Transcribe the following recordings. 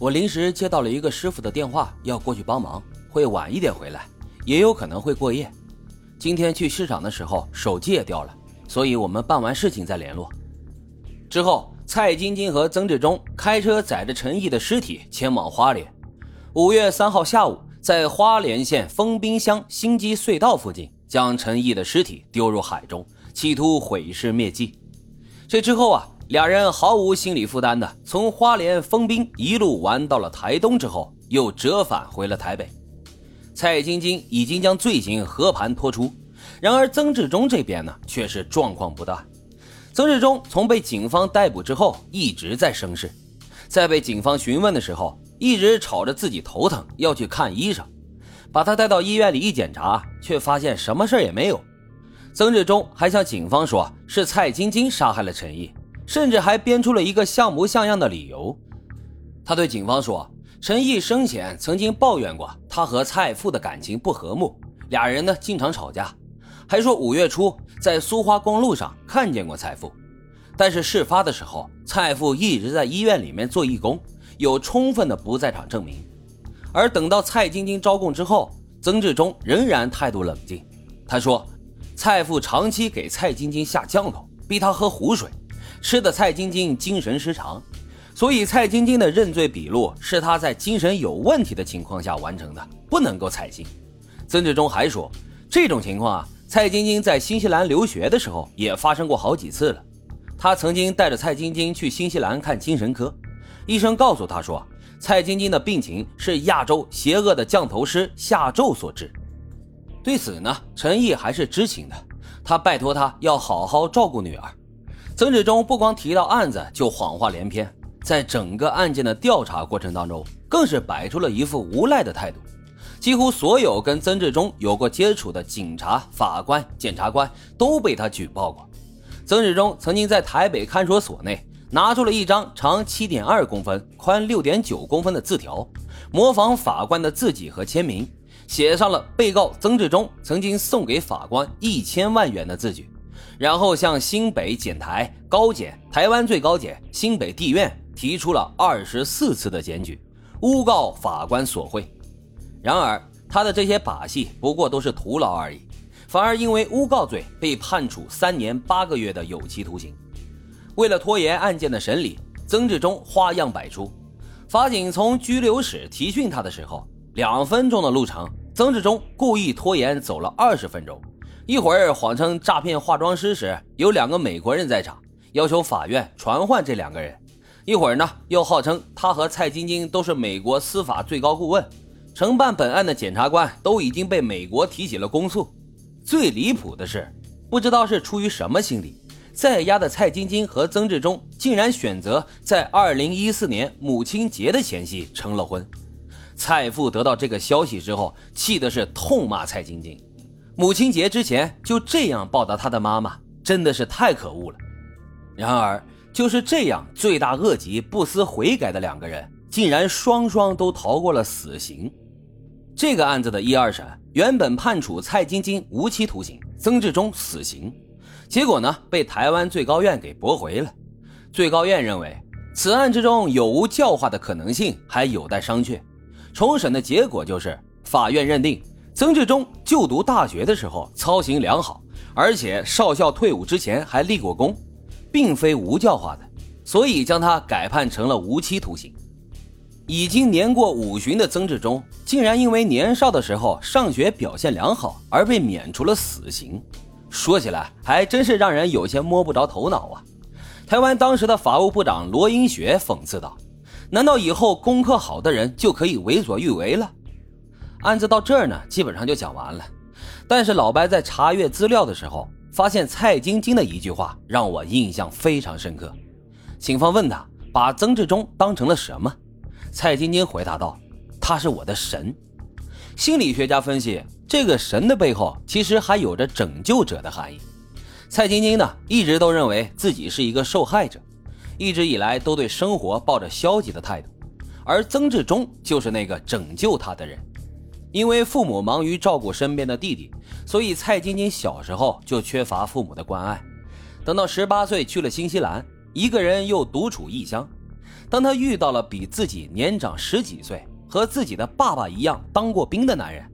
我临时接到了一个师傅的电话，要过去帮忙，会晚一点回来，也有可能会过夜。今天去市场的时候手机也掉了，所以我们办完事情再联络。之后，蔡晶晶和曾志忠开车载着陈毅的尸体前往花莲。五月三号下午，在花莲县丰滨乡新基隧道附近，将陈毅的尸体丢入海中，企图毁尸灭迹。这之后啊。俩人毫无心理负担的从花莲丰滨一路玩到了台东，之后又折返回了台北。蔡晶晶已经将罪行和盘托出，然而曾志忠这边呢却是状况不大。曾志忠从被警方逮捕之后一直在生事，在被警方询问的时候，一直吵着自己头疼要去看医生，把他带到医院里一检查，却发现什么事也没有。曾志忠还向警方说是蔡晶晶杀害了陈毅。甚至还编出了一个像模像样的理由。他对警方说：“陈毅生前曾经抱怨过他和蔡父的感情不和睦，俩人呢经常吵架。还说五月初在苏花公路上看见过蔡父，但是事发的时候蔡父一直在医院里面做义工，有充分的不在场证明。而等到蔡晶晶招供之后，曾志忠仍然态度冷静。他说，蔡父长期给蔡晶晶下降头，逼他喝湖水。”吃的蔡晶晶精神失常，所以蔡晶晶的认罪笔录是他在精神有问题的情况下完成的，不能够采信。曾志忠还说，这种情况啊，蔡晶晶在新西兰留学的时候也发生过好几次了。他曾经带着蔡晶晶去新西兰看精神科，医生告诉他说，蔡晶晶的病情是亚洲邪恶的降头师下咒所致。对此呢，陈毅还是知情的，他拜托他要好好照顾女儿。曾志忠不光提到案子就谎话连篇，在整个案件的调查过程当中，更是摆出了一副无赖的态度。几乎所有跟曾志忠有过接触的警察、法官、检察官都被他举报过。曾志忠曾经在台北看守所内拿出了一张长七点二公分、宽六点九公分的字条，模仿法官的字迹和签名，写上了被告曾志忠曾经送给法官一千万元的字据。然后向新北检台、高检、台湾最高检、新北地院提出了二十四次的检举，诬告法官索贿。然而，他的这些把戏不过都是徒劳而已，反而因为诬告罪被判处三年八个月的有期徒刑。为了拖延案件的审理，曾志忠花样百出。法警从拘留室提讯他的时候，两分钟的路程，曾志忠故意拖延走了二十分钟。一会儿谎称诈骗化妆师时有两个美国人在场，要求法院传唤这两个人；一会儿呢又号称他和蔡晶晶都是美国司法最高顾问，承办本案的检察官都已经被美国提起了公诉。最离谱的是，不知道是出于什么心理，在押的蔡晶晶和曾志忠竟然选择在二零一四年母亲节的前夕成了婚。蔡父得到这个消息之后，气的是痛骂蔡晶晶。母亲节之前就这样报答他的妈妈，真的是太可恶了。然而，就是这样罪大恶极、不思悔改的两个人，竟然双双都逃过了死刑。这个案子的一二审原本判处蔡晶晶无期徒刑，曾志忠死刑，结果呢被台湾最高院给驳回了。最高院认为此案之中有无教化的可能性还有待商榷。重审的结果就是，法院认定。曾志忠就读大学的时候操行良好，而且少校退伍之前还立过功，并非无教化的，所以将他改判成了无期徒刑。已经年过五旬的曾志忠，竟然因为年少的时候上学表现良好而被免除了死刑，说起来还真是让人有些摸不着头脑啊！台湾当时的法务部长罗英学讽刺道：“难道以后功课好的人就可以为所欲为了？”案子到这儿呢，基本上就讲完了。但是老白在查阅资料的时候，发现蔡晶晶的一句话让我印象非常深刻。警方问他把曾志忠当成了什么，蔡晶晶回答道：“他是我的神。”心理学家分析，这个神的背后其实还有着拯救者的含义。蔡晶晶呢，一直都认为自己是一个受害者，一直以来都对生活抱着消极的态度，而曾志忠就是那个拯救他的人。因为父母忙于照顾身边的弟弟，所以蔡晶晶小时候就缺乏父母的关爱。等到十八岁去了新西兰，一个人又独处异乡。当他遇到了比自己年长十几岁、和自己的爸爸一样当过兵的男人，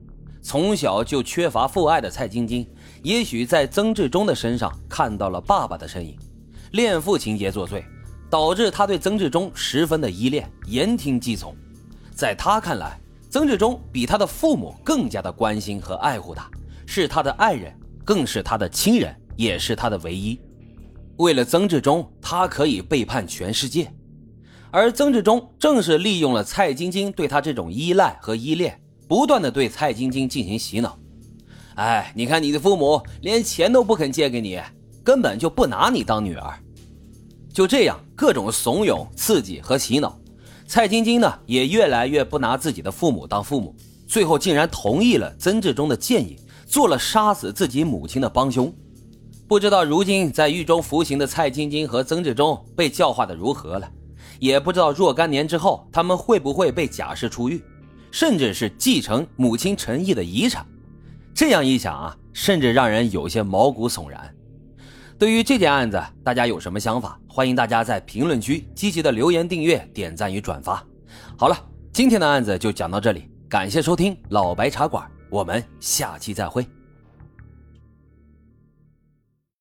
从小就缺乏父爱的蔡晶晶，也许在曾志忠的身上看到了爸爸的身影，恋父情节作祟，导致他对曾志忠十分的依恋，言听计从。在他看来，曾志忠比他的父母更加的关心和爱护他，是他的爱人，更是他的亲人，也是他的唯一。为了曾志忠，他可以背叛全世界。而曾志忠正是利用了蔡晶晶对他这种依赖和依恋，不断的对蔡晶晶进行洗脑。哎，你看你的父母连钱都不肯借给你，根本就不拿你当女儿。就这样，各种怂恿、刺激和洗脑，蔡晶晶呢也越来越不拿自己的父母当父母，最后竟然同意了曾志忠的建议，做了杀死自己母亲的帮凶。不知道如今在狱中服刑的蔡晶晶和曾志忠被教化的如何了。也不知道若干年之后，他们会不会被假释出狱，甚至是继承母亲陈毅的遗产。这样一想啊，甚至让人有些毛骨悚然。对于这件案子，大家有什么想法？欢迎大家在评论区积极的留言、订阅、点赞与转发。好了，今天的案子就讲到这里，感谢收听老白茶馆，我们下期再会。